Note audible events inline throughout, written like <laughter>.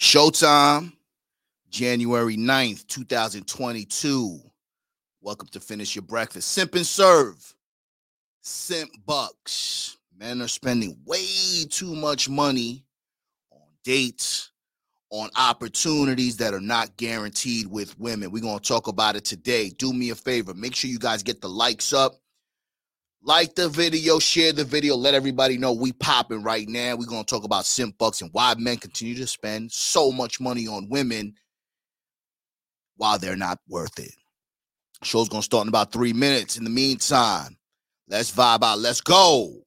Showtime, January 9th, 2022. Welcome to Finish Your Breakfast. Simp and Serve. Simp Bucks. Men are spending way too much money on dates, on opportunities that are not guaranteed with women. We're going to talk about it today. Do me a favor. Make sure you guys get the likes up. Like the video, share the video, let everybody know we popping right now. We're gonna talk about simp bucks and why men continue to spend so much money on women while they're not worth it. Show's gonna start in about three minutes. In the meantime, let's vibe out. Let's go.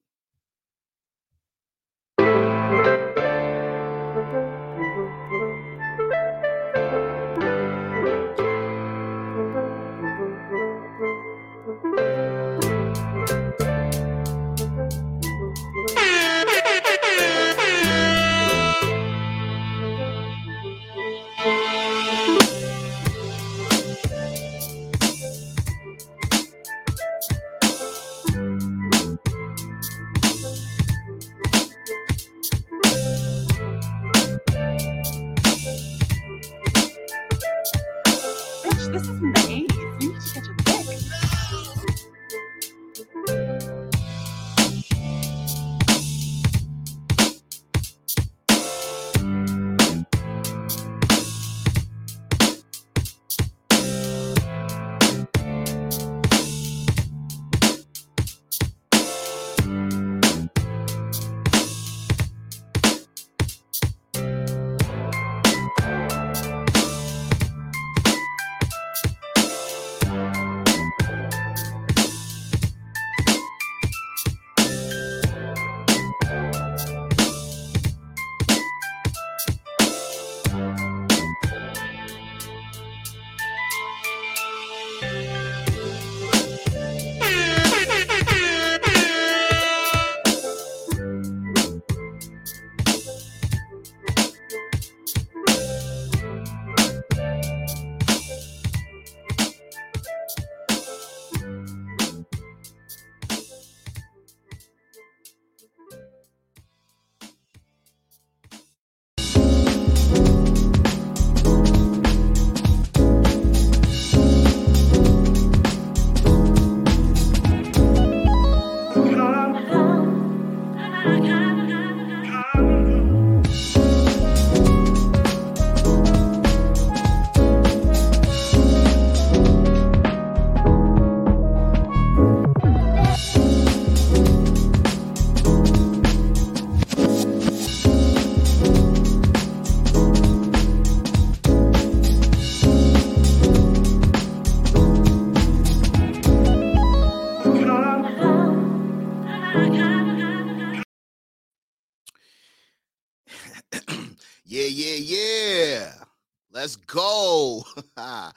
Let's go. <laughs>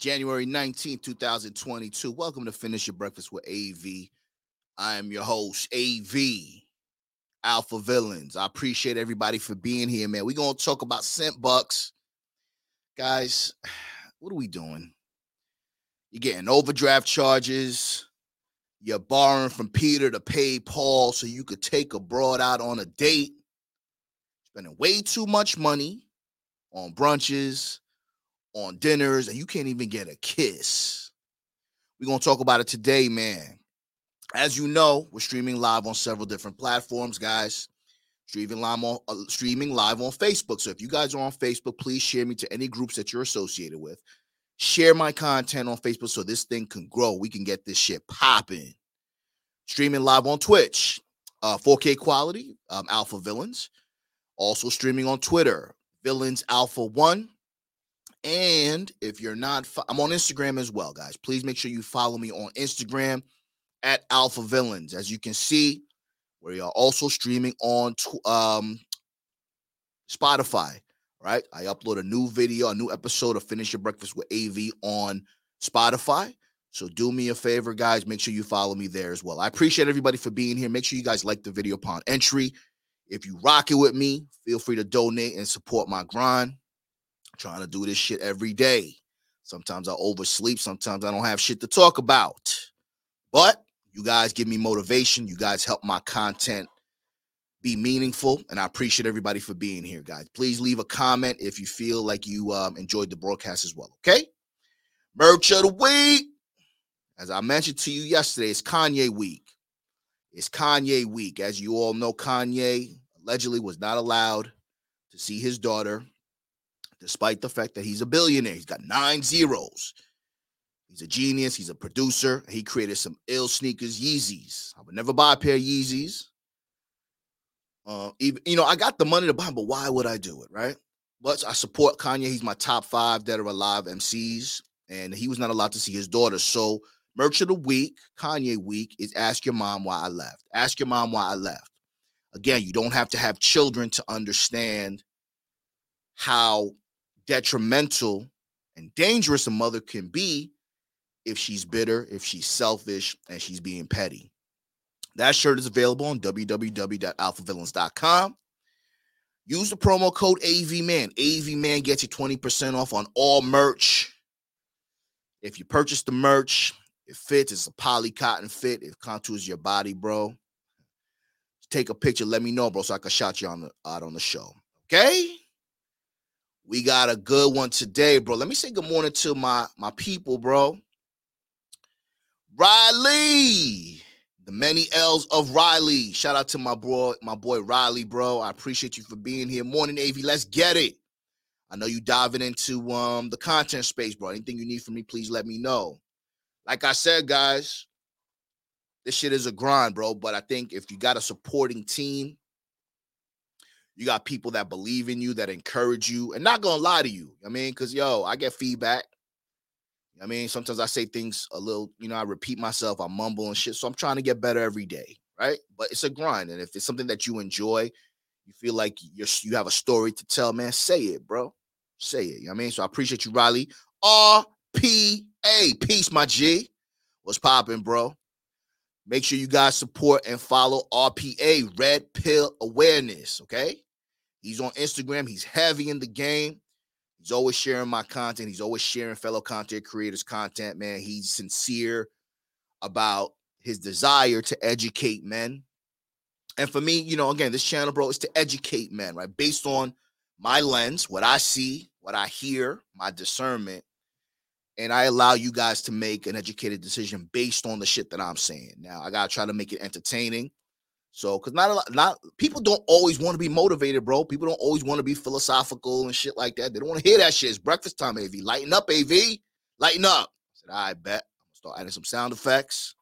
January 19th, 2022. Welcome to Finish Your Breakfast with AV. I am your host, AV Alpha Villains. I appreciate everybody for being here, man. We're going to talk about simp bucks. Guys, <sighs> what are we doing? You're getting overdraft charges. You're borrowing from Peter to pay Paul so you could take a broad out on a date spending way too much money on brunches, on dinners, and you can't even get a kiss. We're going to talk about it today, man. As you know, we're streaming live on several different platforms, guys. Streaming live on uh, streaming live on Facebook. So if you guys are on Facebook, please share me to any groups that you're associated with. Share my content on Facebook so this thing can grow. We can get this shit popping. Streaming live on Twitch, uh, 4K quality, um, Alpha Villains. Also streaming on Twitter, Villains Alpha One. And if you're not, fo- I'm on Instagram as well, guys. Please make sure you follow me on Instagram at Alpha Villains. As you can see, we are also streaming on tw- um, Spotify. Right, I upload a new video, a new episode of Finish Your Breakfast with AV on Spotify. So do me a favor, guys. Make sure you follow me there as well. I appreciate everybody for being here. Make sure you guys like the video upon entry. If you rock it with me, feel free to donate and support my grind. trying to do this shit every day. Sometimes I oversleep. Sometimes I don't have shit to talk about. But you guys give me motivation. You guys help my content be meaningful. And I appreciate everybody for being here, guys. Please leave a comment if you feel like you um, enjoyed the broadcast as well. Okay. Merch of the week. As I mentioned to you yesterday, it's Kanye week. It's Kanye week. As you all know, Kanye allegedly was not allowed to see his daughter, despite the fact that he's a billionaire. He's got nine zeros. He's a genius. He's a producer. He created some ill sneakers, Yeezys. I would never buy a pair of Yeezys. Uh, even you know, I got the money to buy them, but why would I do it, right? But I support Kanye. He's my top five that are alive MCs, and he was not allowed to see his daughter. So, merch of the week, Kanye week, is ask your mom why I left. Ask your mom why I left. Again, you don't have to have children to understand how detrimental and dangerous a mother can be if she's bitter, if she's selfish, and she's being petty. That shirt is available on www.alphavillains.com. Use the promo code AVMAN. AVMAN gets you 20% off on all merch. If you purchase the merch, it fits. It's a poly cotton fit. It contours your body, bro. Take a picture. Let me know, bro, so I can shout you on the, out on the show. Okay? We got a good one today, bro. Let me say good morning to my my people, bro. Riley, the many L's of Riley. Shout out to my boy, my boy Riley, bro. I appreciate you for being here. Morning, AV. Let's get it. I know you diving into um the content space, bro. Anything you need from me, please let me know. Like I said, guys, this shit is a grind, bro. But I think if you got a supporting team, you got people that believe in you, that encourage you, and not gonna lie to you. I mean, because yo, I get feedback. I mean, sometimes I say things a little, you know, I repeat myself, I mumble and shit. So I'm trying to get better every day, right? But it's a grind. And if it's something that you enjoy, you feel like you're you have a story to tell, man, say it, bro. Say it. You know what I mean? So I appreciate you, Riley. RPA. Peace, my G. What's popping, bro? Make sure you guys support and follow RPA, Red Pill Awareness. Okay. He's on Instagram. He's heavy in the game. He's always sharing my content. He's always sharing fellow content creators' content, man. He's sincere about his desire to educate men. And for me, you know, again, this channel, bro, is to educate men, right? Based on my lens, what I see, what I hear, my discernment. And I allow you guys to make an educated decision based on the shit that I'm saying. Now, I got to try to make it entertaining. So, because not a lot, not people don't always want to be motivated, bro. People don't always want to be philosophical and shit like that. They don't want to hear that shit. It's breakfast time, AV. Lighten up, AV. Lighten up. I said, I bet. I'm gonna start adding some sound effects.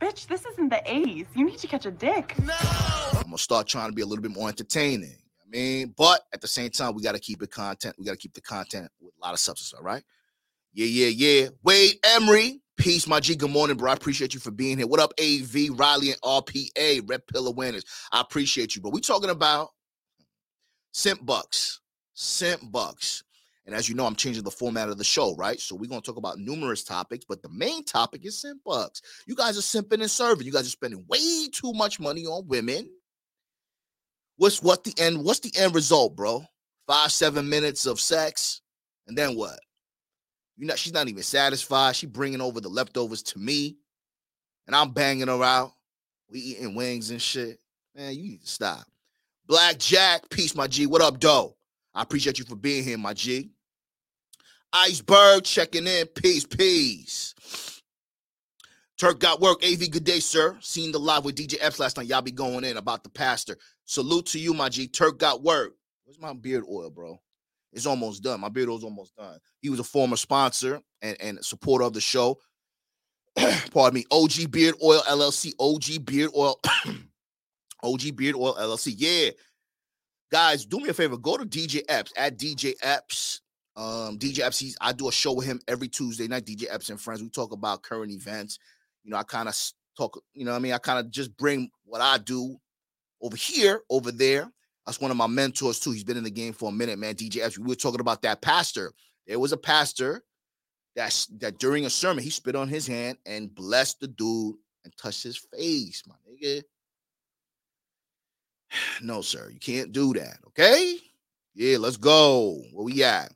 Bitch, this isn't the 80s. You need to catch a dick. No. I'm gonna start trying to be a little bit more entertaining. I mean, but at the same time, we gotta keep it content. We gotta keep the content with a lot of substance. All right. Yeah, yeah, yeah. Wade Emery, Peace, my G. Good morning, bro. I appreciate you for being here. What up, AV, Riley, and RPA, Red Pill Awareness? I appreciate you, bro. We talking about simp bucks, simp bucks. And as you know, I'm changing the format of the show, right? So we're gonna talk about numerous topics, but the main topic is simp bucks. You guys are simping and serving. You guys are spending way too much money on women. What's what the end? What's the end result, bro? Five, seven minutes of sex, and then what? You know, she's not even satisfied. She bringing over the leftovers to me, and I'm banging her out. We eating wings and shit. Man, you need to stop. Black Jack, peace, my G. What up, Doe? I appreciate you for being here, my G. Iceberg checking in. Peace, peace. Turk got work. AV, good day, sir. Seen the live with DJ Epps last night. Y'all be going in about the pastor. Salute to you, my G. Turk got work. Where's my beard oil, bro? It's almost done. My beard is almost done. He was a former sponsor and, and supporter of the show. <clears throat> Pardon me. OG Beard Oil LLC. OG Beard Oil. <clears throat> OG Beard Oil LLC. Yeah. Guys, do me a favor. Go to DJ Epps at DJ Epps. Um, DJ Epps, he's, I do a show with him every Tuesday night. DJ Epps and friends. We talk about current events. You know, I kind of talk, you know I mean? I kind of just bring what I do over here, over there. That's one of my mentors too. He's been in the game for a minute, man. DJ Epps. We were talking about that pastor. There was a pastor that that during a sermon he spit on his hand and blessed the dude and touched his face, my nigga. <sighs> No, sir, you can't do that. Okay. Yeah, let's go. Where we at?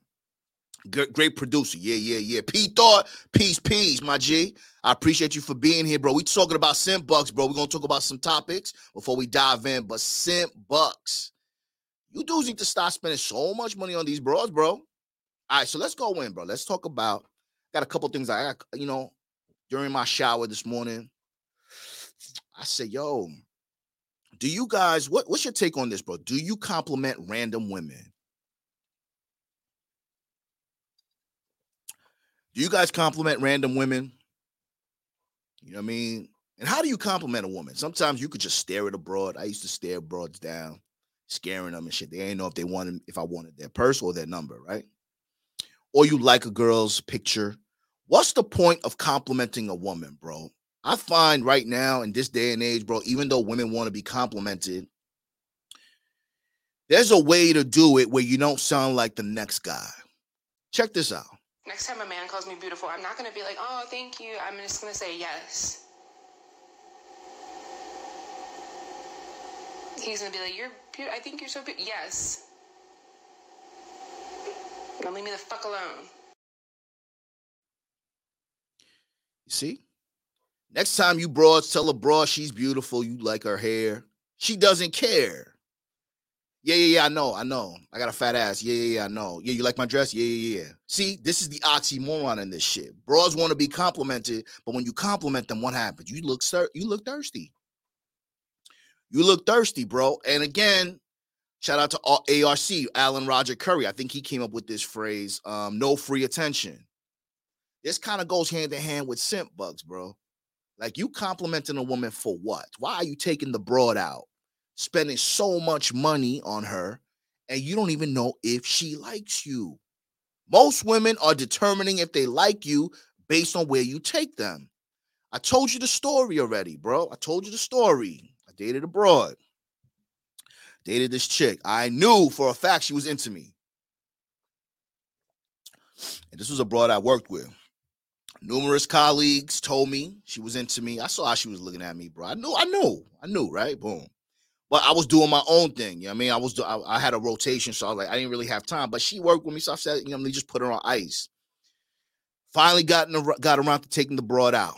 Great, great producer. Yeah, yeah, yeah. P thought, peace, peace, my G. I appreciate you for being here, bro. We talking about simp bucks, bro. We're gonna talk about some topics before we dive in. But simp bucks, you dudes need to stop spending so much money on these bros, bro. All right, so let's go in, bro. Let's talk about. Got a couple things I got, you know, during my shower this morning. I said, yo, do you guys what, what's your take on this, bro? Do you compliment random women? Do you guys compliment random women? You know what I mean? And how do you compliment a woman? Sometimes you could just stare at a broad. I used to stare broads down, scaring them and shit. They ain't know if they wanted if I wanted their purse or their number, right? Or you like a girl's picture. What's the point of complimenting a woman, bro? I find right now in this day and age, bro, even though women want to be complimented, there's a way to do it where you don't sound like the next guy. Check this out. Next time a man calls me beautiful, I'm not going to be like, oh, thank you. I'm just going to say yes. He's going to be like, you're beautiful. I think you're so beautiful. Yes. Now leave me the fuck alone. You see? Next time you broads tell a broad she's beautiful, you like her hair, she doesn't care. Yeah, yeah, yeah, I know, I know. I got a fat ass. Yeah, yeah, yeah, I know. Yeah, you like my dress? Yeah, yeah, yeah. See, this is the oxymoron in this shit. Broads want to be complimented, but when you compliment them, what happens? You look sir, you look thirsty. You look thirsty, bro. And again, shout out to ARC, Alan Roger Currie. I think he came up with this phrase, um, no free attention. This kind of goes hand in hand with simp bucks, bro. Like you complimenting a woman for what? Why are you taking the broad out, spending so much money on her, and you don't even know if she likes you? Most women are determining if they like you based on where you take them. I told you the story already, bro. I told you the story. Dated abroad. Dated this chick. I knew for a fact she was into me. And this was a broad I worked with. Numerous colleagues told me she was into me. I saw how she was looking at me, bro. I knew, I knew, I knew, right? Boom. But I was doing my own thing. You know what I mean? I was I, I had a rotation, so I was like, I didn't really have time. But she worked with me, so I said, you know, they just put her on ice. Finally got in the, got around to taking the broad out.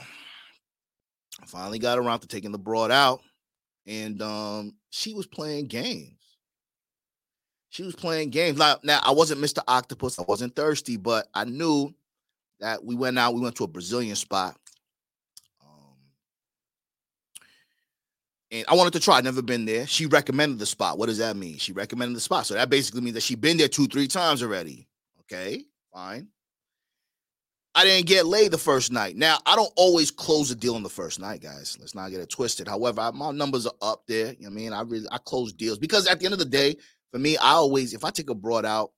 Finally got around to taking the broad out, and um, she was playing games. She was playing games. Now, I wasn't Mr. Octopus. I wasn't thirsty, but I knew that we went out. We went to a Brazilian spot. Um, and I wanted to try. I'd never been there. She recommended the spot. What does that mean? She recommended the spot. So that basically means that she been there two, three times already. Okay, fine. I didn't get laid the first night. Now, I don't always close a deal on the first night, guys. Let's not get it twisted. However, I, my numbers are up there. You know I mean, I really I close deals because at the end of the day, for me, I always if I take a broad out,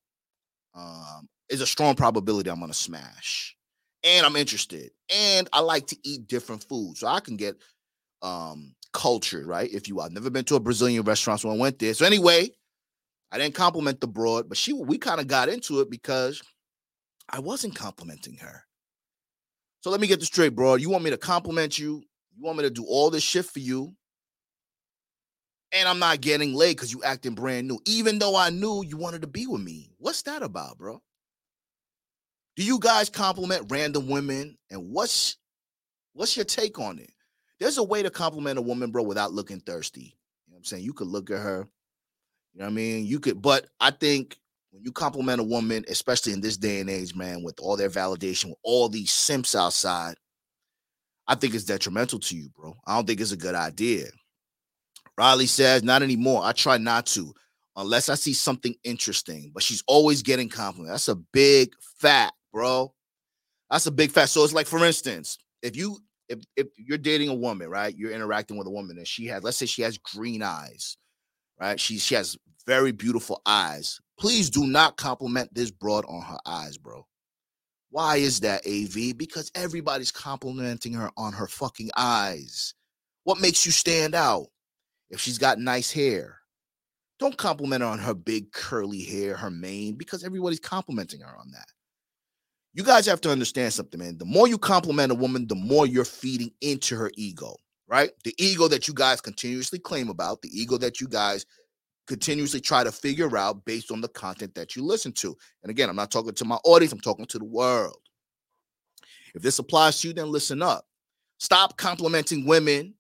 um, is a strong probability I'm gonna smash. And I'm interested. And I like to eat different food. So I can get um cultured, right? If you I've never been to a Brazilian restaurant, so I went there. So anyway, I didn't compliment the broad, but she we kind of got into it because I wasn't complimenting her. So let me get this straight, bro. You want me to compliment you? You want me to do all this shit for you? And I'm not getting laid because you acting brand new, even though I knew you wanted to be with me. What's that about, bro? Do you guys compliment random women? And what's what's your take on it? There's a way to compliment a woman, bro, without looking thirsty. You know what I'm saying? You could look at her. You know what I mean? You could, but I think when you compliment a woman, especially in this day and age, man, with all their validation, with all these simps outside, I think it's detrimental to you, bro. I don't think it's a good idea. Riley says, not anymore. I try not to unless I see something interesting, but she's always getting compliments. That's a big fat bro. That's a big fact. So it's like, for instance, if you if if you're dating a woman, right? You're interacting with a woman, and she has, let's say, she has green eyes, right? She she has very beautiful eyes. Please do not compliment this broad on her eyes, bro. Why is that, AV? Because everybody's complimenting her on her fucking eyes. What makes you stand out? If she's got nice hair, don't compliment her on her big curly hair, her mane, because everybody's complimenting her on that you guys have to understand something, man. The more you compliment a woman, the more you're feeding into her ego, right? The ego that you guys continuously claim about, the ego that you guys continuously try to figure out based on the content that you listen to. And again, I'm not talking to my audience, I'm talking to the world. If this applies to you, then listen up. Stop complimenting women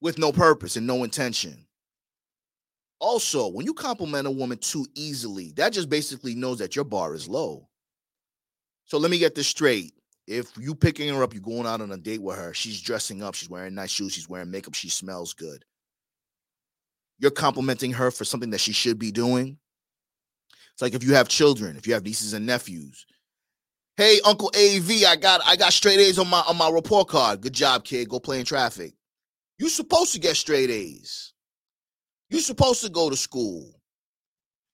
with no purpose and no intention. Also, when you compliment a woman too easily, that just basically knows that your bar is low. So let me get this straight. If you picking her up, you're going out on a date with her, she's dressing up, she's wearing nice shoes, she's wearing makeup, she smells good. You're complimenting her for something that she should be doing. It's like if you have children, if you have nieces and nephews. Hey, Uncle AV, I got I got straight A's on my on my report card. Good job, kid. Go play in traffic. You're supposed to get straight A's. You're supposed to go to school.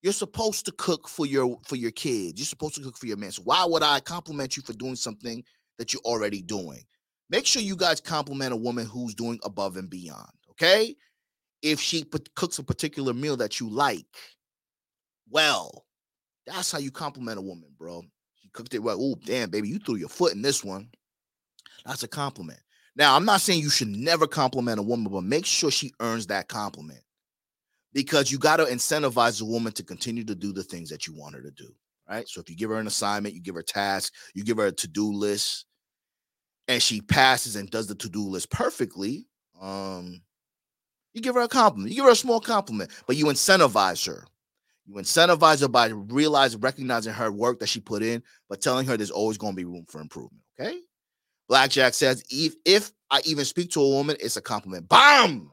You're supposed to cook for your for your kids. You're supposed to cook for your man. So why would I compliment you for doing something that you're already doing? Make sure you guys compliment a woman who's doing above and beyond. Okay, if she cooks a particular meal that you like, well, that's how you compliment a woman, bro. She cooked it well. Oh, damn, baby, you threw your foot in this one. That's a compliment. Now, I'm not saying you should never compliment a woman, but make sure she earns that compliment because you got to incentivize a woman to continue to do the things that you want her to do. Right. So if you give her an assignment, you give her a task, you give her a to do list, and she passes and does the to do list perfectly, um, you give her a compliment. You give her a small compliment, but you incentivize her. You incentivize her by realizing, recognizing her work that she put in, but telling her there's always going to be room for improvement. Okay. Blackjack says, if, if I even speak to a woman, it's a compliment. Bomb.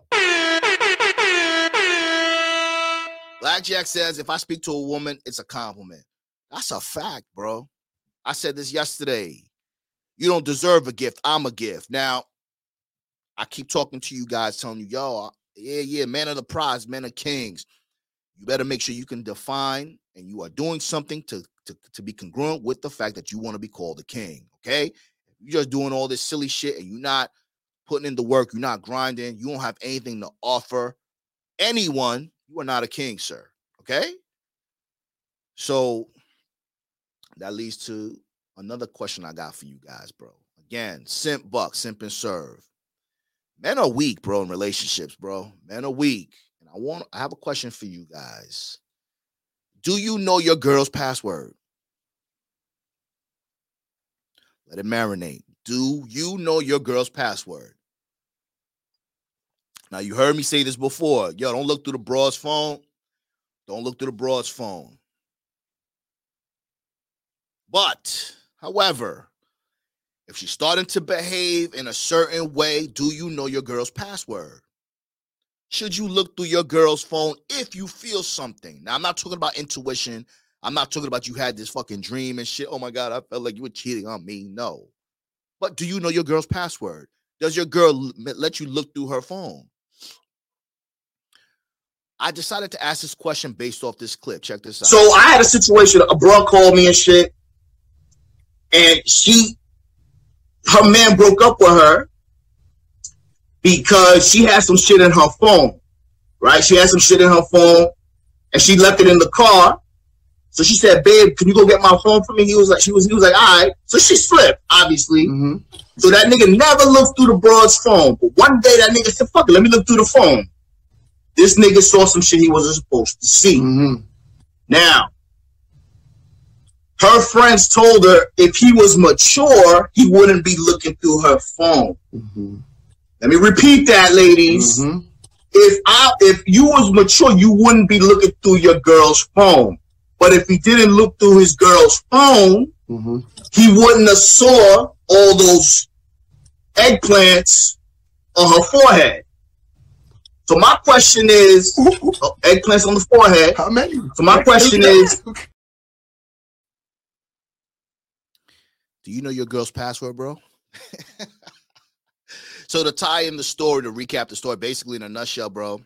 Blackjack says, if I speak to a woman, it's a compliment. That's a fact, bro. I said this yesterday. You don't deserve a gift. I'm a gift. Now, I keep talking to you guys, telling you, yo, yeah, yeah, man of the prize, man of kings. You better make sure you can define and you are doing something to, to, to be congruent with the fact that you want to be called a king. Okay. You're just doing all this silly shit and you're not putting in the work, you're not grinding, you don't have anything to offer anyone, you are not a king, sir. Okay. So that leads to another question I got for you guys, bro. Again, simp buck, simp and serve men are weak, bro, in relationships, bro. Men are weak. And I want I have a question for you guys. Do you know your girl's password? Let it marinate. Do you know your girl's password? Now you heard me say this before. Yo, don't look through the broad's phone. Don't look through the broad's phone. But, however, if she's starting to behave in a certain way, do you know your girl's password? Should you look through your girl's phone if you feel something? Now, I'm not talking about intuition. I'm not talking about you had this fucking dream and shit. Oh my God, I felt like you were cheating on me. No. But do you know your girl's password? Does your girl let you look through her phone? I decided to ask this question based off this clip. Check this out. So I had a situation, a bro called me and shit, and she her man broke up with her because she had some shit in her phone, right? She had some shit in her phone and she left it in the car. So she said, "Babe, can you go get my phone for me?" He was like, "She was." He was like, "All right." So she slipped, obviously. Mm-hmm. So that nigga never looked through the broad's phone. But one day that nigga said, "Fuck it, let me look through the phone." This nigga saw some shit he wasn't supposed to see. Mm-hmm. Now, her friends told her if he was mature, he wouldn't be looking through her phone. Mm-hmm. Let me repeat that, ladies. Mm-hmm. If I if you was mature, you wouldn't be looking through your girl's phone. But if he didn't look through his girl's phone, mm-hmm. he wouldn't have saw all those eggplants on her forehead. So my question is, <laughs> oh, eggplants on the forehead. How many? So my <laughs> question is, Do you know your girl's password, bro? <laughs> so to tie in the story, to recap the story, basically in a nutshell, bro.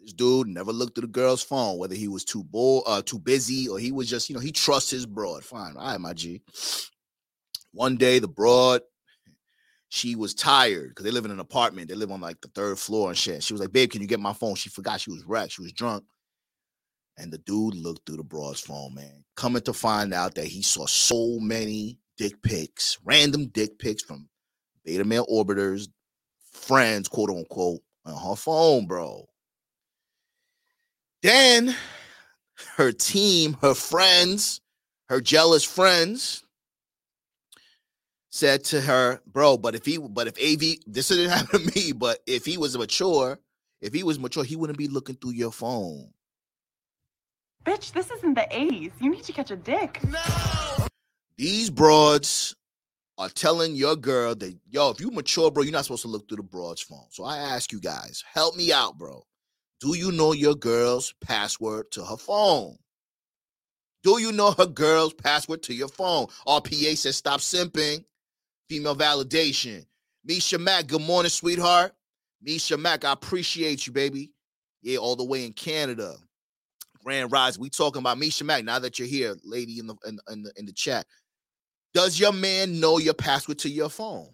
This dude never looked at the girl's phone, whether he was too bored, uh, too busy, or he was just, you know, he trusts his broad. Fine, all right, my G. One day, the broad, she was tired because they live in an apartment. They live on like the third floor and shit. She was like, "Babe, can you get my phone?" She forgot she was wrecked. She was drunk. And the dude looked through the broad's phone, man. Coming to find out that he saw so many dick pics, random dick pics from beta male orbiters, friends, quote unquote, on her phone, bro. Then her team, her friends, her jealous friends said to her, bro, but if he, but if AV, <laughs> this didn't happen to me, but if he was mature, if he was mature, he wouldn't be looking through your phone. Bitch, this isn't the 80s. You need to catch a dick. No! These broads are telling your girl that, yo, if you mature, bro, you're not supposed to look through the broad's phone. So I ask you guys, help me out, bro. Do you know your girl's password to her phone? Do you know her girl's password to your phone? RPA says stop simping. Female validation. Misha Mack, good morning, sweetheart. Misha Mack, I appreciate you, baby. Yeah, all the way in Canada. Grand Rise. We talking about Misha Mack now that you're here, lady in the in, in the in the chat. Does your man know your password to your phone?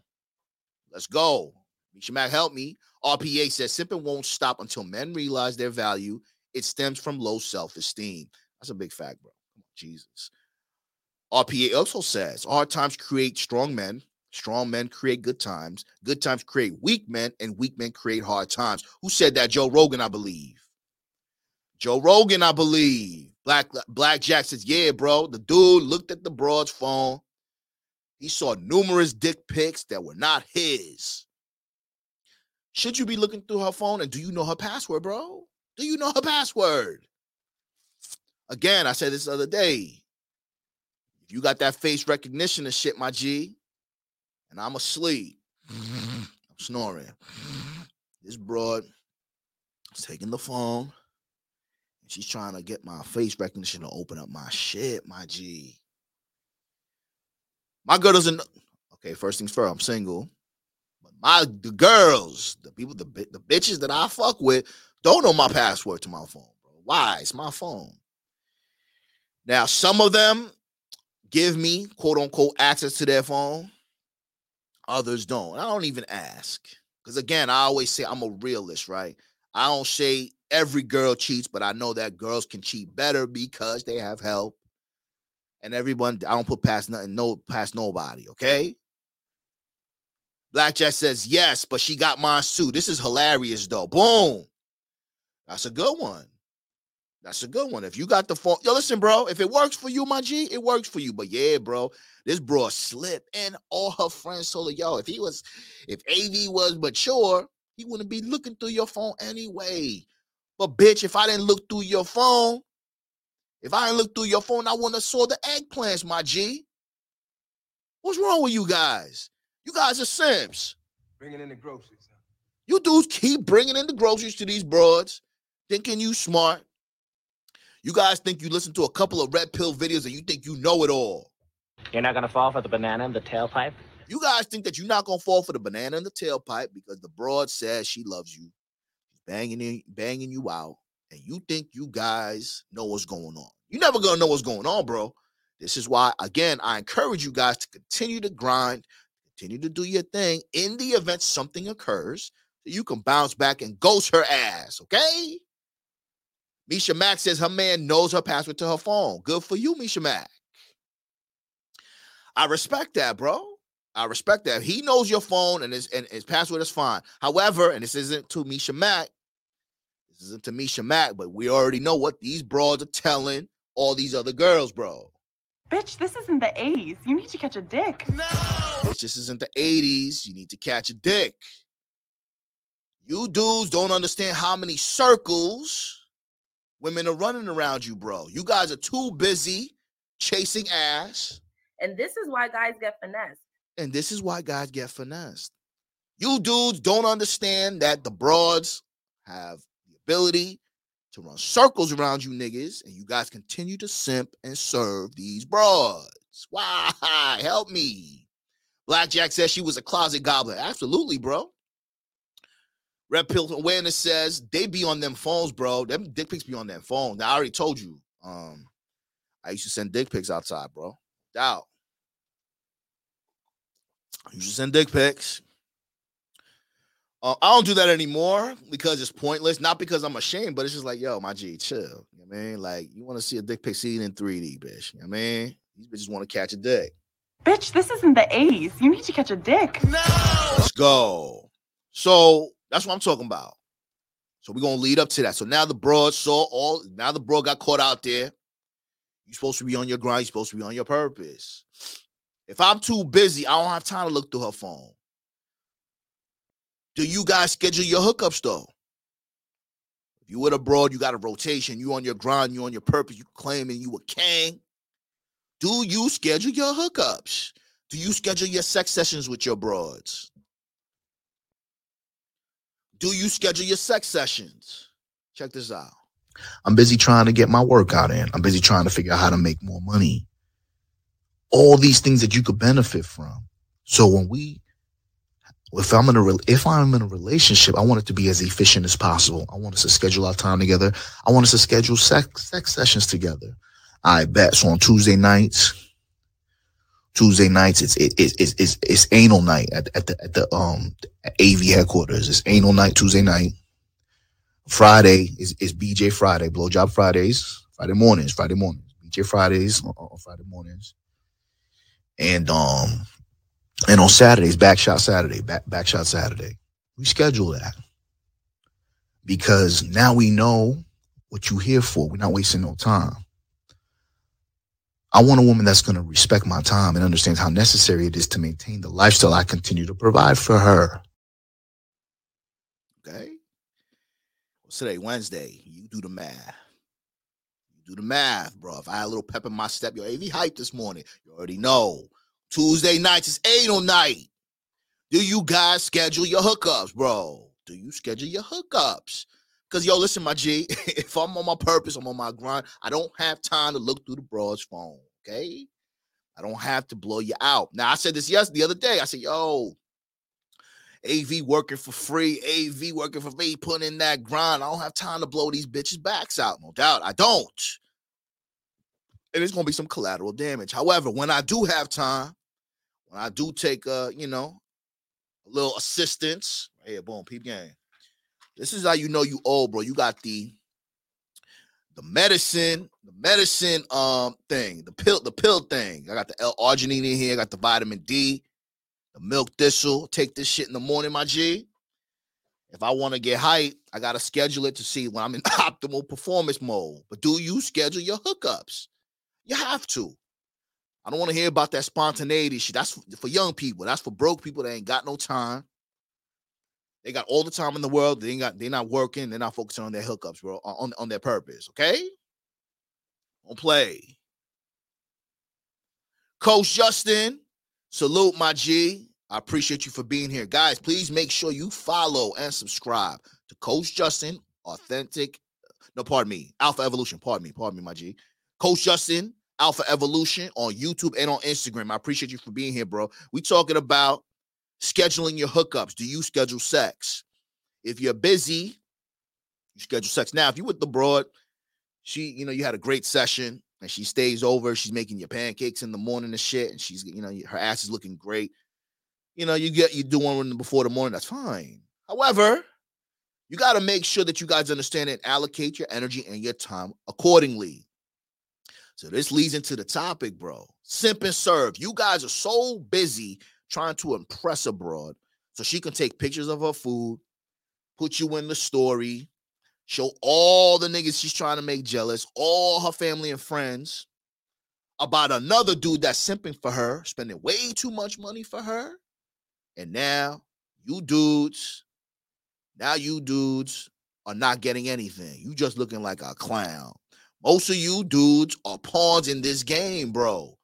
Let's go. Misha Mack, help me. RPA says simping won't stop until men realize their value. It stems from low self-esteem. That's a big fact, bro. Jesus. RPA also says hard times create strong men. Strong men create good times. Good times create weak men, and weak men create hard times. Who said that? Joe Rogan, I believe. Joe Rogan, I believe. Black Black Jack says, "Yeah, bro." The dude looked at the broad's phone. He saw numerous dick pics that were not his. Should you be looking through her phone? And do you know her password, bro? Do you know her password? Again, I said this other day. If you got that face recognition and shit, my G, and I'm asleep, I'm snoring. This broad is taking the phone she's trying to get my face recognition to open up my shit, my G. My girl doesn't. Okay, first things first, I'm single. But my the girls, the people, the the bitches that I fuck with, don't know my password to my phone, bro. Why? It's my phone. Now, some of them give me quote unquote access to their phone, others don't. I don't even ask. Because again, I always say I'm a realist, right? I don't say every girl cheats, but I know that girls can cheat better because they have help. And everyone, I don't put past nothing, no past nobody, okay? Blackjack says yes, but she got mine too. This is hilarious though. Boom. That's a good one. That's a good one. If you got the phone, yo, listen, bro. If it works for you, my G, it works for you. But yeah, bro, this bro slip, and all her friends told her, yo, if he was, if AV was mature, he wouldn't be looking through your phone anyway. But bitch, if I didn't look through your phone, if I didn't look through your phone, I wouldn't have saw the eggplants, my G. What's wrong with you guys? You guys are simps. Bringing in the groceries. You dudes keep bringing in the groceries to these broads, thinking you smart. You guys think you listen to a couple of red pill videos and you think you know it all. You're not gonna fall for the banana in the tailpipe? You guys think that you're not gonna fall for the banana in the tailpipe because the broad says she loves you, banging in, banging you out, and you think you guys know what's going on. You're never gonna know what's going on, bro. This is why, again, I encourage you guys to continue to grind, continue to do your thing. In the event something occurs, so you can bounce back and ghost her ass, okay? Misha Mack says her man knows her password to her phone. Good for you, Misha Mack. I respect that, bro. I respect that. He knows your phone and his and his password is fine. However, and this isn't to Misha Mack, this isn't to Misha Mack, but we already know what these broads are telling all these other girls, bro. Bitch, this isn't the 80s. You need to catch a dick. No, Bitch, this isn't the 80s. You need to catch a dick. You dudes don't understand how many circles Women are running around you, bro. You guys are too busy chasing ass. And this is why guys get finessed. And this is why guys get finessed. You dudes don't understand that the broads have the ability to run circles around you niggas, and you guys continue to simp and serve these broads. Why? <laughs> Help me. Blackjack says she was a closet goblin. Absolutely, bro. Red Pill Awareness says they be on them phones, bro. Them dick pics be on them phone. Now I already told you. Um, I used to send dick pics outside, bro. Doubt. I used to send dick pics. Uh, I don't do that anymore because it's pointless. Not because I'm ashamed, but it's just like, yo, my G, chill. You know what I mean? Like, you want to see a dick pic seen in 3D, bitch. You know what I mean? These bitches want to catch a dick. Bitch, this isn't the 80s. You need to catch a dick. No! Let's go. So that's what I'm talking about. So we're gonna lead up to that. So now the broad saw all now the broad got caught out there. You're supposed to be on your grind, you're supposed to be on your purpose. If I'm too busy, I don't have time to look through her phone. Do you guys schedule your hookups though? If you with a broad, you got a rotation, you on your grind, you on your purpose, you claiming you a king. Do you schedule your hookups? Do you schedule your sex sessions with your broads? Do you schedule your sex sessions? Check this out. I'm busy trying to get my workout in. I'm busy trying to figure out how to make more money. All these things that you could benefit from. So when we, if I'm in a, if I'm in a relationship, I want it to be as efficient as possible. I want us to schedule our time together. I want us to schedule sex, sex sessions together. I bet. So on Tuesday nights, Tuesday nights, it's it, it, it's it's it's anal night at, at the at the um AV headquarters. It's anal night Tuesday night. Friday is is BJ Friday, blowjob Fridays, Friday mornings, Friday mornings, BJ Fridays on, on Friday mornings, and um and on Saturdays, backshot Saturday, back backshot Saturday. We schedule that because now we know what you're here for. We're not wasting no time. I want a woman that's going to respect my time and understands how necessary it is to maintain the lifestyle I continue to provide for her. Okay. What's today? Wednesday. You do the math. You do the math, bro. If I had a little pep in my step, yo, AV hype this morning. You already know. Tuesday nights is anal night. Do you guys schedule your hookups, bro? Do you schedule your hookups? Because, yo, listen, my G, <laughs> if I'm on my purpose, I'm on my grind, I don't have time to look through the broad's phone, okay? I don't have to blow you out. Now, I said this yes the other day. I said, yo, AV working for free, AV working for me, putting in that grind. I don't have time to blow these bitches' backs out. No doubt. I don't. And it's gonna be some collateral damage. However, when I do have time, when I do take uh, you know, a little assistance, here, boom, peep game. This is how you know you old, bro. You got the the medicine, the medicine um thing, the pill, the pill thing. I got the L-arginine in here, I got the vitamin D, the milk thistle. Take this shit in the morning, my G. If I want to get hype, I gotta schedule it to see when I'm in <laughs> optimal performance mode. But do you schedule your hookups? You have to. I don't want to hear about that spontaneity shit. That's for young people. That's for broke people that ain't got no time. They got all the time in the world. They ain't got. They're not working. They're not focusing on their hookups, bro. On on their purpose. Okay. Don't play. Coach Justin, salute my G. I appreciate you for being here, guys. Please make sure you follow and subscribe to Coach Justin, authentic. No, pardon me, Alpha Evolution. Pardon me, pardon me, my G. Coach Justin, Alpha Evolution on YouTube and on Instagram. I appreciate you for being here, bro. We talking about scheduling your hookups. Do you schedule sex? If you're busy, you schedule sex. Now, if you with the broad, she, you know, you had a great session and she stays over, she's making your pancakes in the morning and shit, and she's, you know, her ass is looking great. You know, you get you do one before the morning, that's fine. However, you got to make sure that you guys understand and allocate your energy and your time accordingly. So this leads into the topic, bro. Simp and serve. You guys are so busy trying to impress abroad so she can take pictures of her food, put you in the story, show all the niggas she's trying to make jealous, all her family and friends about another dude that's simping for her, spending way too much money for her. And now you dudes, now you dudes are not getting anything. You just looking like a clown. Most of you dudes are pawns in this game, bro.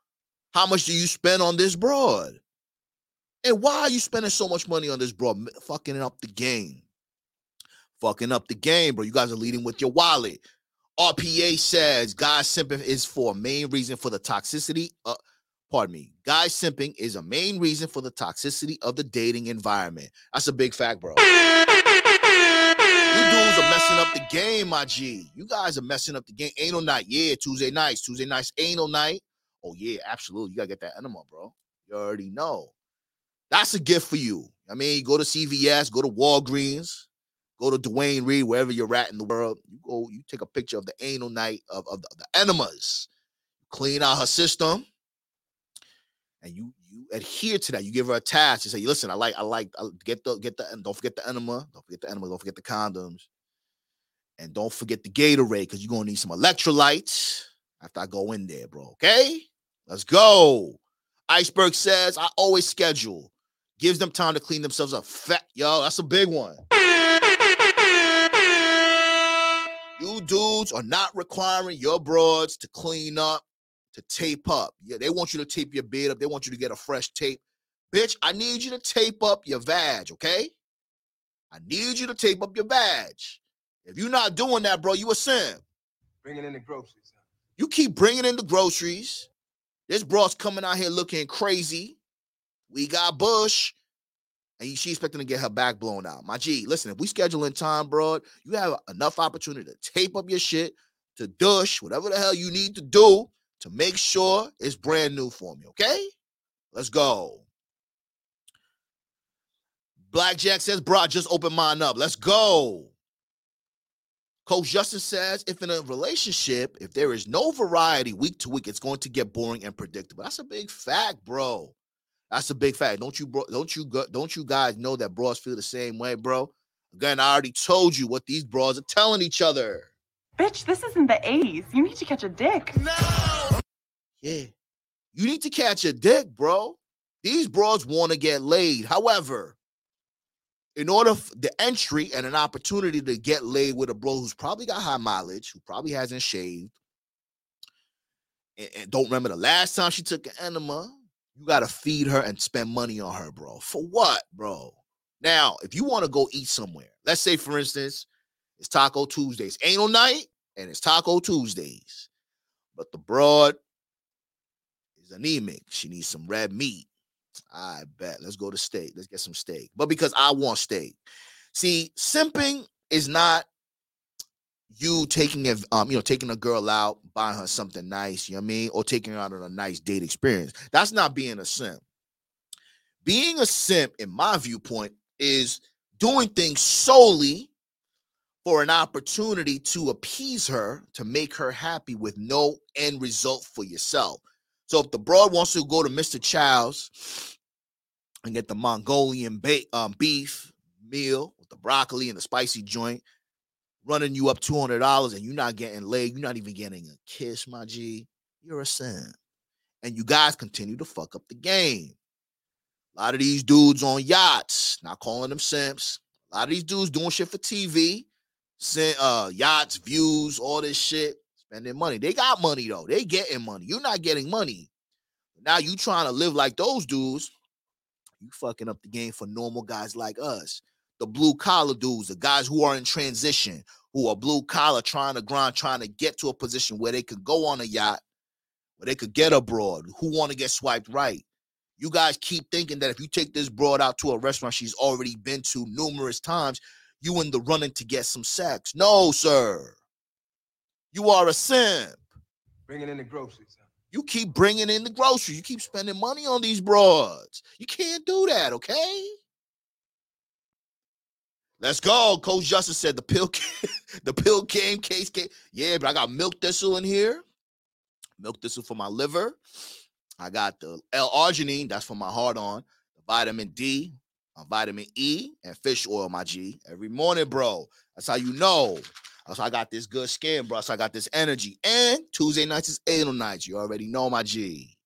How much do you spend on this broad? And why are you spending so much money on this, bro? Fucking up the game. Fucking up the game, bro. You guys are leading with your wallet. RPA says guys simping is for a main reason for the toxicity. Uh, pardon me. Guys simping is a main reason for the toxicity of the dating environment. That's a big fact, bro. Messing up the game, my G. You guys are messing up the game. Anal night, yeah. Tuesday nights, Tuesday nights, anal night. Oh yeah, absolutely. You gotta get that enema, bro. You already know. That's a gift for you. I mean, go to CVS, go to Walgreens, go to Duane Reade, wherever you're at in the world. You go, you take a picture of the anal night of, of the, the enemas, clean out her system, and you you adhere to that. You give her a task. You say, listen, I like, I like, I get the get the don't forget the enema, don't forget the enema, don't forget the condoms. And don't forget the Gatorade because you're gonna need some electrolytes after I go in there, bro. Okay, let's go. Iceberg says I always schedule, gives them time to clean themselves up. Fat, yo, that's a big one. You dudes are not requiring your broads to clean up, to tape up. Yeah, they want you to tape your beard up. They want you to get a fresh tape. Bitch, I need you to tape up your vag, okay? I need you to tape up your vag. If you're not doing that, bro, you a simp. Bringing in the groceries. You keep bringing in the groceries. This broad's coming out here looking crazy. We got Bush, and she expecting to get her back blown out. My G, listen, if we schedule in time, broad, you have enough opportunity to tape up your shit, to dush, whatever the hell you need to do to make sure it's brand new for me, okay? Let's go. Blackjack says, bro, just open mine up. Let's go. Coach Justin says, if in a relationship, if there is no variety week to week, it's going to get boring and predictable. That's a big fact, bro. That's a big fact. Don't you, bro? Don't you, don't you guys know that bros feel the same way, bro? Again, I already told you what these bros are telling each other. Bitch, this isn't the 80s. You need to catch a dick. No. Yeah, you need to catch a dick, bro. These bros want to get laid. However, in order for the entry and an opportunity to get laid with a bro who's probably got high mileage, who probably hasn't shaved, and, and don't remember the last time she took an enema, you got to feed her and spend money on her, bro. For what, bro? Now, if you want to go eat somewhere, let's say, for instance, it's Taco Tuesdays, anal night, and it's Taco Tuesdays, but the broad is anemic. She needs some red meat. I bet. Let's go to steak. Let's get some steak. But because I want steak. See, simping is not you taking a um, you know, taking a girl out, buying her something nice, you know what I mean, or taking her out on a nice date experience. That's not being a simp. Being a simp, in my viewpoint, is doing things solely for an opportunity to appease her, to make her happy with no end result for yourself. So if the broad wants to go to Mr. Chow's and get the Mongolian ba- um, beef meal with the broccoli and the spicy joint, running you up two hundred dollars, and you're not getting laid, you're not even getting a kiss, my G. You're a sin, and you guys continue to fuck up the game. A lot of these dudes on yachts, not calling them simps. A lot of these dudes doing shit for TV, uh, yachts, views, all this shit spending money. They got money though. They getting money. You're not getting money. Now you trying to live like those dudes. You fucking up the game for normal guys like us. The blue collar dudes, the guys who are in transition, who are blue collar, trying to grind, trying to get to a position where they could go on a yacht, where they could get abroad, who want to get swiped right. You guys keep thinking that if you take this broad out to a restaurant she's already been to numerous times, you in the running to get some sex. No, sir. You are a simp. Bringing in the groceries. You keep bringing in the groceries. You keep spending money on these broads. You can't do that, okay? Let's go. Coach Justice said the pill, <laughs> the pill came, case came. Yeah, but I got milk thistle in here. Milk thistle for my liver. I got the L-arginine, that's for my heart on. The vitamin D, uh, vitamin E, and fish oil, my G. Every morning, bro. That's how you know so I got this good skin, bro. So I got this energy. And Tuesday nights is anal nights. You already know my G.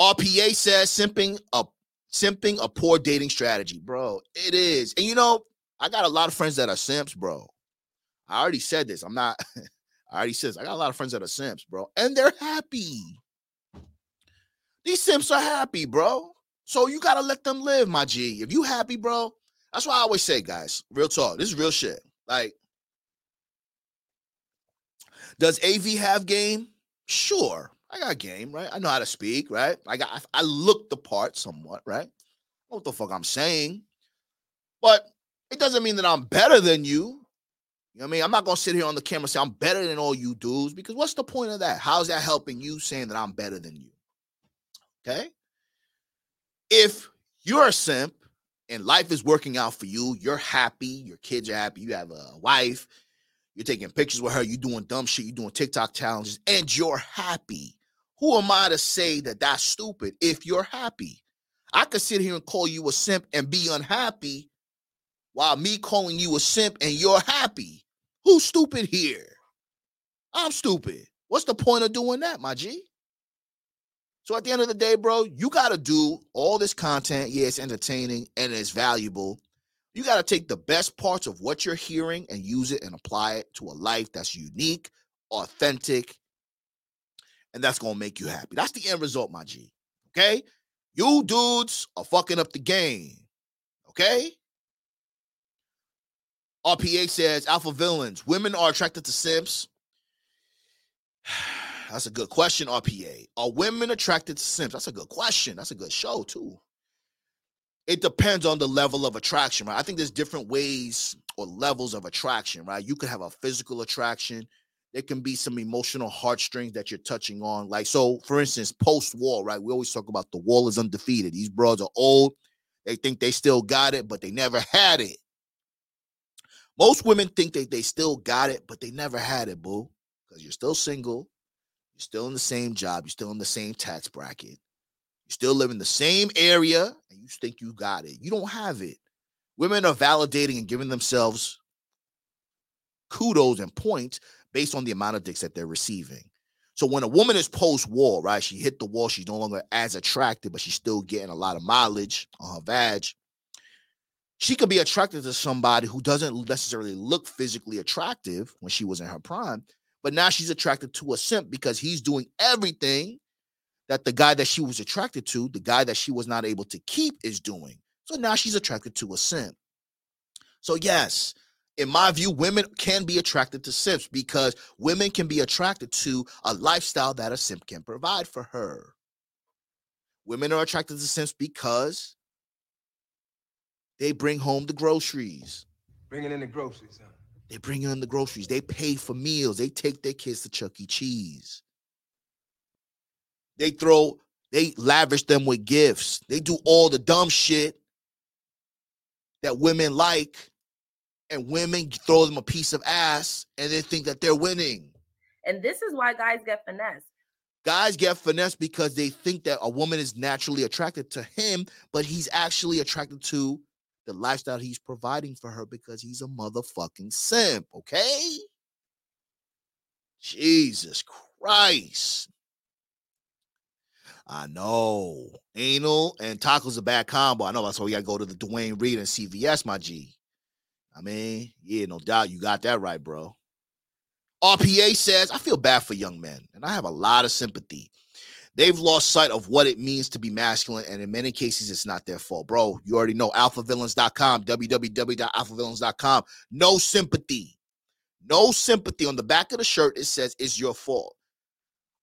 RPA says simping a simping a poor dating strategy, bro. It is. And you know, I got a lot of friends that are simps, bro. I already said this. I'm not. <laughs> I already said this. I got a lot of friends that are simps, bro, and they're happy. These simps are happy, bro. So you gotta let them live, my G. If you happy, bro, that's why I always say, guys, real talk. This is real shit. Like does AV have game? Sure. I got game, right? I know how to speak, right? I got I look the part somewhat, right? what the fuck I'm saying. But it doesn't mean that I'm better than you. You know what I mean? I'm not gonna sit here on the camera and say I'm better than all you dudes because what's the point of that? How's that helping you saying that I'm better than you? Okay. If you're a simp and life is working out for you, you're happy, your kids are happy, you have a wife, you're taking pictures with her, you're doing dumb shit, you're doing TikTok challenges, and you're happy. Who am I to say that that's stupid if you're happy? I could sit here and call you a simp and be unhappy while me calling you a simp and you're happy. Who's stupid here? I'm stupid. What's the point of doing that, my G? So at the end of the day, bro, you got to do all this content. Yeah, it's entertaining and it's valuable. You got to take the best parts of what you're hearing and use it and apply it to a life that's unique, authentic, and that's going to make you happy. That's the end result, my G. Okay? You dudes are fucking up the game. Okay? RPA says alpha villains. Women are attracted to simps. <sighs> That's a good question, RPA. Are women attracted to simps? That's a good question. That's a good show, too. It depends on the level of attraction, right? I think there's different ways or levels of attraction, right? You could have a physical attraction. There can be some emotional heartstrings that you're touching on. Like, so for instance, post wall, right? We always talk about the wall is undefeated. These broads are old. They think they still got it, but they never had it. Most women think that they still got it, but they never had it, boo. Because you're still single, you're still in the same job, you're still in the same tax bracket, You're still live in the same area, you think you got it. You don't have it. Women are validating and giving themselves kudos and points based on the amount of dicks that they're receiving. So when a woman is post wall, right, she hit the wall, she's no longer as attractive, but she's still getting a lot of mileage on her vag she could be attracted to somebody who doesn't necessarily look physically attractive when she was in her prime, but now she's attracted to a simp because he's doing everything that the guy that she was attracted to, the guy that she was not able to keep, is doing. So now she's attracted to a simp. So, yes, in my view, women can be attracted to simps because women can be attracted to a lifestyle that a simp can provide for her. Women are attracted to simps because they bring home the groceries. Bringing in the groceries, huh? They bring in the groceries. They pay for meals. They take their kids to Chuck E. Cheese. They throw, they lavish them with gifts. They do all the dumb shit that women like, and women throw them a piece of ass and they think that they're winning. And this is why guys get finessed. Guys get finessed because they think that a woman is naturally attracted to him, but he's actually attracted to the lifestyle he's providing for her because he's a motherfucking simp, okay? Jesus Christ. I know. Anal and tacos a bad combo. I know that's why we gotta go to the Duane Reade and CVS, my G. I mean, yeah, no doubt you got that right, bro. RPA says, I feel bad for young men, and I have a lot of sympathy. They've lost sight of what it means to be masculine, and in many cases, it's not their fault. Bro, you already know alphavillains.com, www.alphavillains.com. No sympathy. No sympathy. On the back of the shirt, it says, It's your fault.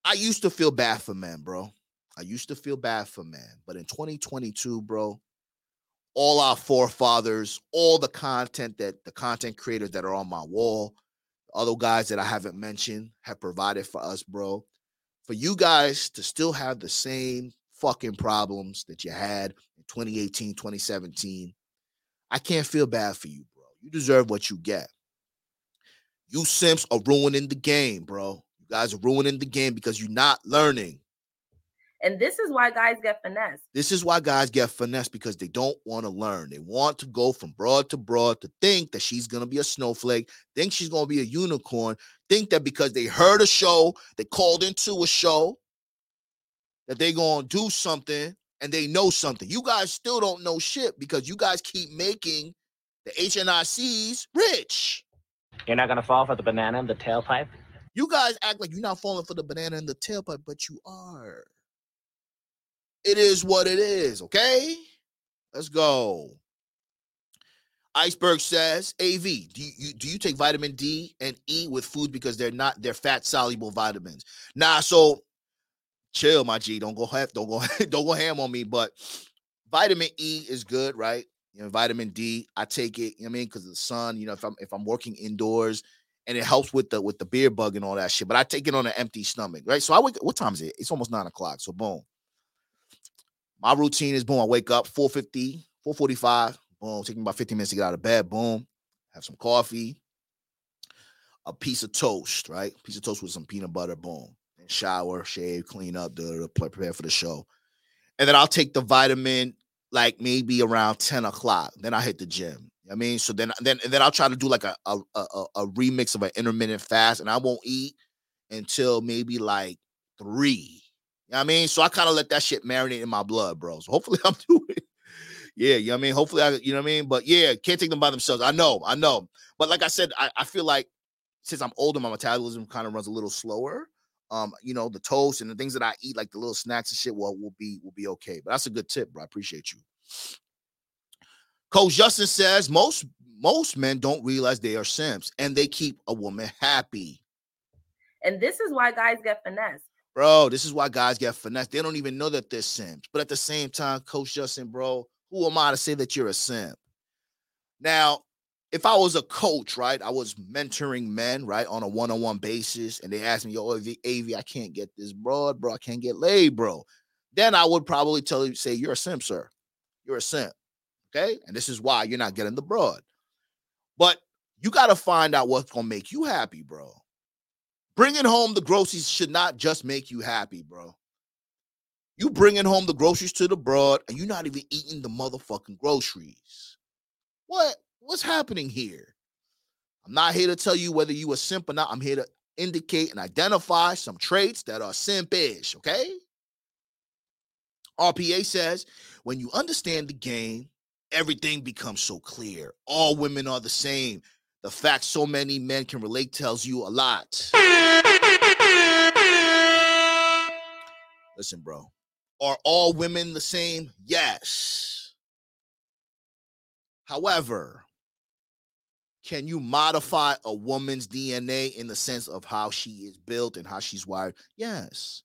I used to feel bad for men, bro. I used to feel bad for man, But in 2022, bro, all our forefathers, all the content that the content creators that are on my wall, other guys that I haven't mentioned have provided for us, bro for you guys to still have the same fucking problems that you had in 2018, 2017, I can't feel bad for you, bro. You deserve what you get. You simps are ruining the game, bro. You guys are ruining the game because you're not learning. And this is why guys get finessed. This is why guys get finessed because they don't want to learn. They want to go from broad to broad to think that she's going to be a snowflake, think she's going to be a unicorn, think that because they heard a show, they called into a show, that they're going to do something and they know something. You guys still don't know shit because you guys keep making the HNICs rich. You're not going to fall for the banana in the tailpipe? You guys act like you're not falling for the banana in the tailpipe, but you are. It is what it is, okay? Let's go. Iceberg says, AV, do you do you take vitamin D and E with food because they're not they're fat soluble vitamins? Nah, so chill, my G. Don't go don't go <laughs> don't go ham on me. But vitamin E is good, right? You know, vitamin D, I take it, you know what I mean, because of the sun. You know, if I'm if I'm working indoors and it helps with the with the beer bug and all that shit. But I take it on an empty stomach, right? So I wake what time is it? It's almost nine o'clock. So boom. My routine is boom. I wake up 450, 445. Boom. Take me about 15 minutes to get out of bed. Boom. Have some coffee. A piece of toast, right? Piece of toast with some peanut butter. Boom. And shower, shave, clean up, the prepare for the show. And then I'll take the vitamin like maybe around 10 o'clock. Then I hit the gym. I mean, so then then and then I'll try to do like a a, a a remix of an intermittent fast, and I won't eat until maybe like three. You know what I mean? So I kind of let that shit marinate in my blood, bro. So hopefully <laughs> I'm doing it. Yeah, you know what I mean? Hopefully I, you know what I mean? But yeah, can't take them by themselves. I know, I know. But like I said, I, I feel like since I'm older, my metabolism kind of runs a little slower. Um, you know, the toast and the things that I eat, like the little snacks and shit, will will be will be okay. But that's a good tip, bro. I appreciate you. Coach Justin says most most men don't realize they are simps and they keep a woman happy. And this is why guys get finessed. Bro, this is why guys get finessed. They don't even know that they're simps. But at the same time, Coach Justin, bro, who am I to say that you're a simp? Now, if I was a coach, right, I was mentoring men, right, on a one-on-one basis, and they asked me, "Yo, AV, AV, I can't get this broad, bro. I can't get laid, bro." Then I would probably tell you, say, "You're a simp, sir. You're a simp." Okay, and this is why you're not getting the broad. But you got to find out what's gonna make you happy, bro. Bringing home the groceries should not just make you happy, bro. You bringing home the groceries to the broad, and you're not even eating the motherfucking groceries. What? What's happening here? I'm not here to tell you whether you a simp or not. I'm here to indicate and identify some traits that are simpish, okay? RPA says when you understand the game, everything becomes so clear. All women are the same. The fact so many men can relate tells you a lot. Listen, bro. Are all women the same? Yes. However, can you modify a woman's DNA in the sense of how she is built and how she's wired? Yes.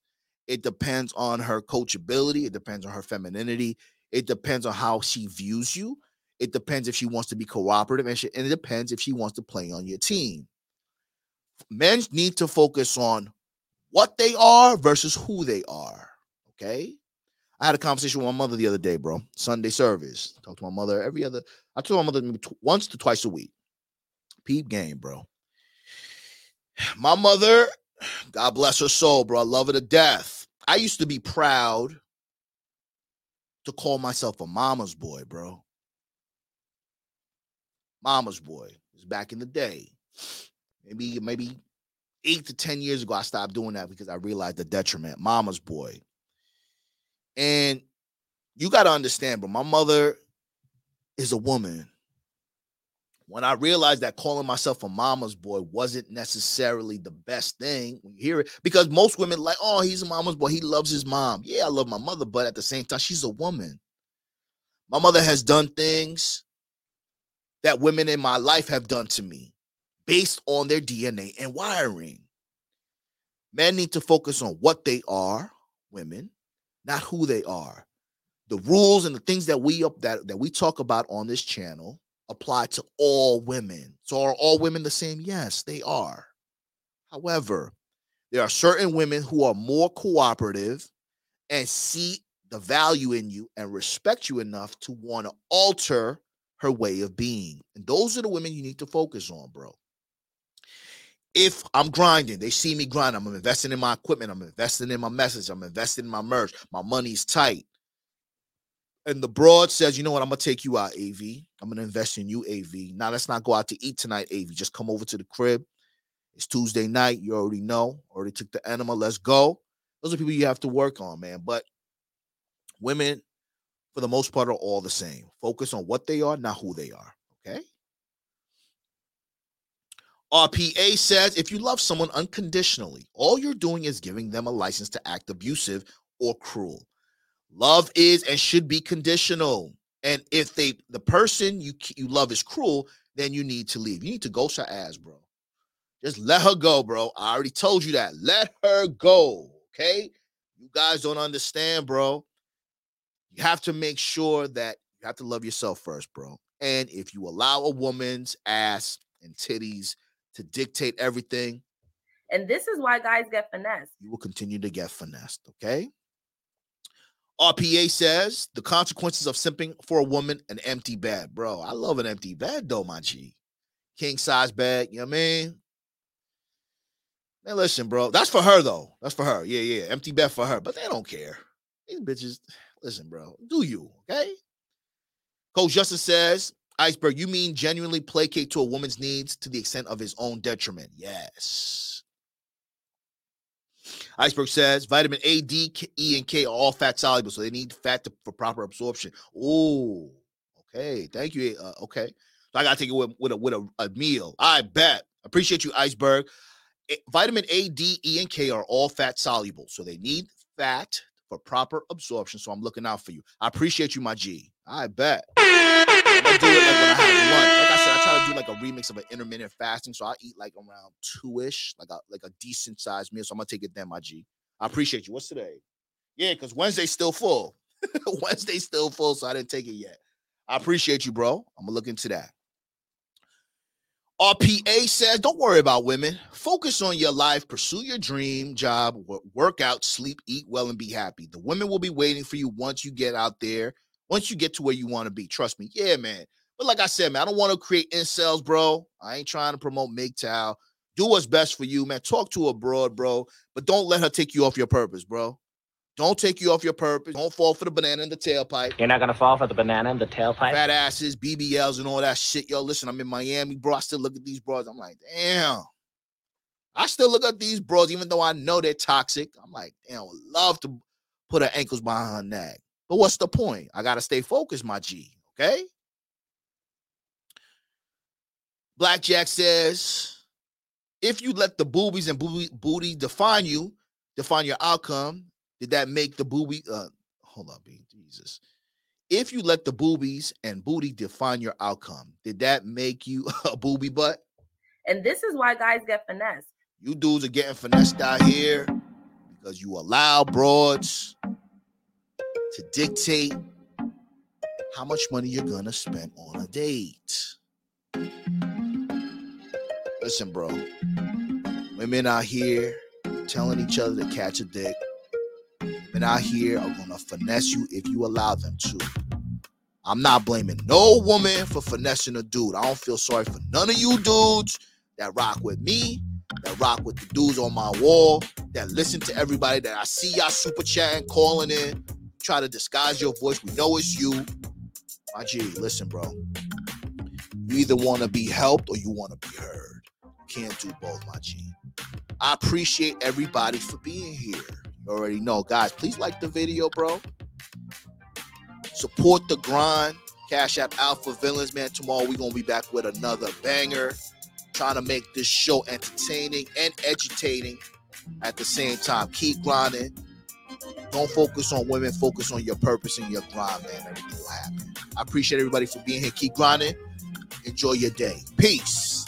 It depends on her coachability, it depends on her femininity, it depends on how she views you. It depends if she wants to be cooperative and, she, and it depends if she wants to play on your team. Men need to focus on what they are versus who they are. Okay. I had a conversation with my mother the other day, bro. Sunday service. Talk to my mother every other. I told my mother once to twice a week. Peep game, bro. <sighs> My mother, <sighs> God bless her soul, bro. I love her to death. I used to be proud to call myself a mama's boy, bro. Mama's boy. Was back in the day. Maybe, maybe eight to 10 years ago, I stopped doing that because I realized the detriment. Mama's boy. And you got to understand, bro, my mother is a woman. When I realized that calling myself a mama's boy wasn't necessarily the best thing, when you hear it, because most women like, oh, he's a mama's boy. He loves his mom. Yeah, I love my mother, but at the same time, she's a woman. My mother has done things that women in my life have done to me based on their DNA and wiring. Men need to focus on what they are, women, not who they are. The rules and the things that we up that, that we talk about on this channel apply to all women. So are all women the same? Yes, they are. However, there are certain women who are more cooperative and see the value in you and respect you enough to want to alter her way of being. And those are the women you need to focus on, bro. If I'm grinding, they see me grind. I'm investing in my equipment. I'm investing in my message. I'm investing in my merch. My money's tight. And the broad says, you know what? I'm gonna take you out, AV. I'm gonna invest in you, AV. Now let's not go out to eat tonight, AV. Just come over to the crib. It's Tuesday night. You already know. Already took the enema. Let's go. Those are people you have to work on, man. But women, for the most part, are all the same. Focus on what they are, not who they are. Okay. RPA says if you love someone unconditionally, all you're doing is giving them a license to act abusive or cruel. Love is and should be conditional. And if they the person you you love is cruel, then you need to leave. You need to ghost her ass, bro. Just let her go, bro. I already told you that. Let her go. Okay. You guys don't understand, bro. You have to make sure that you have to love yourself first, bro. And if you allow a woman's ass and titties to dictate everything, And this is why guys get finessed. you will continue to get finessed. Okay. RPA says the consequences of simping for a woman an empty bed, bro. I love an empty bed though, my G. King size bed, you know what I mean? Man, listen, bro. That's for her though. That's for her. Yeah, yeah. Empty bed for her, but they don't care. These bitches, listen, bro. Do you okay? Coach Justice says, Iceberg, you mean genuinely placate to a woman's needs to the extent of his own detriment? Yes. Iceberg says vitamin A, D, K- E, and K are all fat soluble, so they need fat to, for proper absorption. Oh, okay. Thank you. Uh, okay, so I gotta take it with, with a with a, a meal. I bet. Appreciate you, Iceberg. Eh, Vitamin A, D, E, and K are all fat soluble, so they need fat for proper absorption. So I'm looking out for you. I appreciate you, my G. I bet. Gonna do it like when I have. Like I said, I try to do like a remix of an intermittent fasting. So I eat like around two-ish, like a like a decent sized meal. So I'm gonna take it then, my G. I appreciate you. What's today? Yeah, because Wednesday's still full. <laughs> Wednesday's still full, so I didn't take it yet. I appreciate you, bro. I'm gonna look into that. RPA says, don't worry about women. Focus on your life, pursue your dream job, wo- work out, sleep, eat well, and be happy. The women will be waiting for you once you get out there, once you get to where you want to be. Trust me. Yeah, man. But like I said, man, I don't want to create incels, bro. I ain't trying to promote MGTOW. Do what's best for you, man. Talk to a broad, bro. But don't let her take you off your purpose, bro. Don't take you off your purpose. Don't fall for the banana in the tailpipe. You're not gonna fall for the banana in the tailpipe. Fat asses, BBLs, and all that shit. Yo, listen, I'm in Miami, bro. I still look at these bros. I'm like, damn. I still look at these bros, even though I know they're toxic. I'm like, damn, I would love to put her ankles behind her neck. But what's the point? I gotta stay focused, my G. Okay. Blackjack says, if you let the boobies and booty define you, define your outcome, did that make the booby? Uh, hold up, B. Jesus. If you let the boobies and booty define your outcome, did that make you <laughs> a booby butt? And this is why guys get finessed. You dudes are getting finessed out here because you allow broads to dictate how much money you're gonna spend on a date. Listen, bro. Women out here telling each other to catch a dick. Women out here are gonna finesse you if you allow them to. I'm not blaming no woman for finessing a dude. I don't feel sorry for none of you dudes that rock with me, that rock with the dudes on my wall, that listen to everybody that I see y'all super chatting, calling in, try to disguise your voice. We know it's you. My G, listen, bro. You either want to be helped or you want to be heard. Can't do both, my G. I appreciate everybody for being here. Already know. Guys, please like the video, bro. Support the grind. Cash App Alpha Villains, man. Tomorrow we're gonna be back with another banger. Trying to make this show entertaining and educating at the same time. Keep grinding. Don't focus on women, focus on your purpose and your grind, man. Everything will happen. I appreciate everybody for being here. Keep grinding. Enjoy your day. Peace.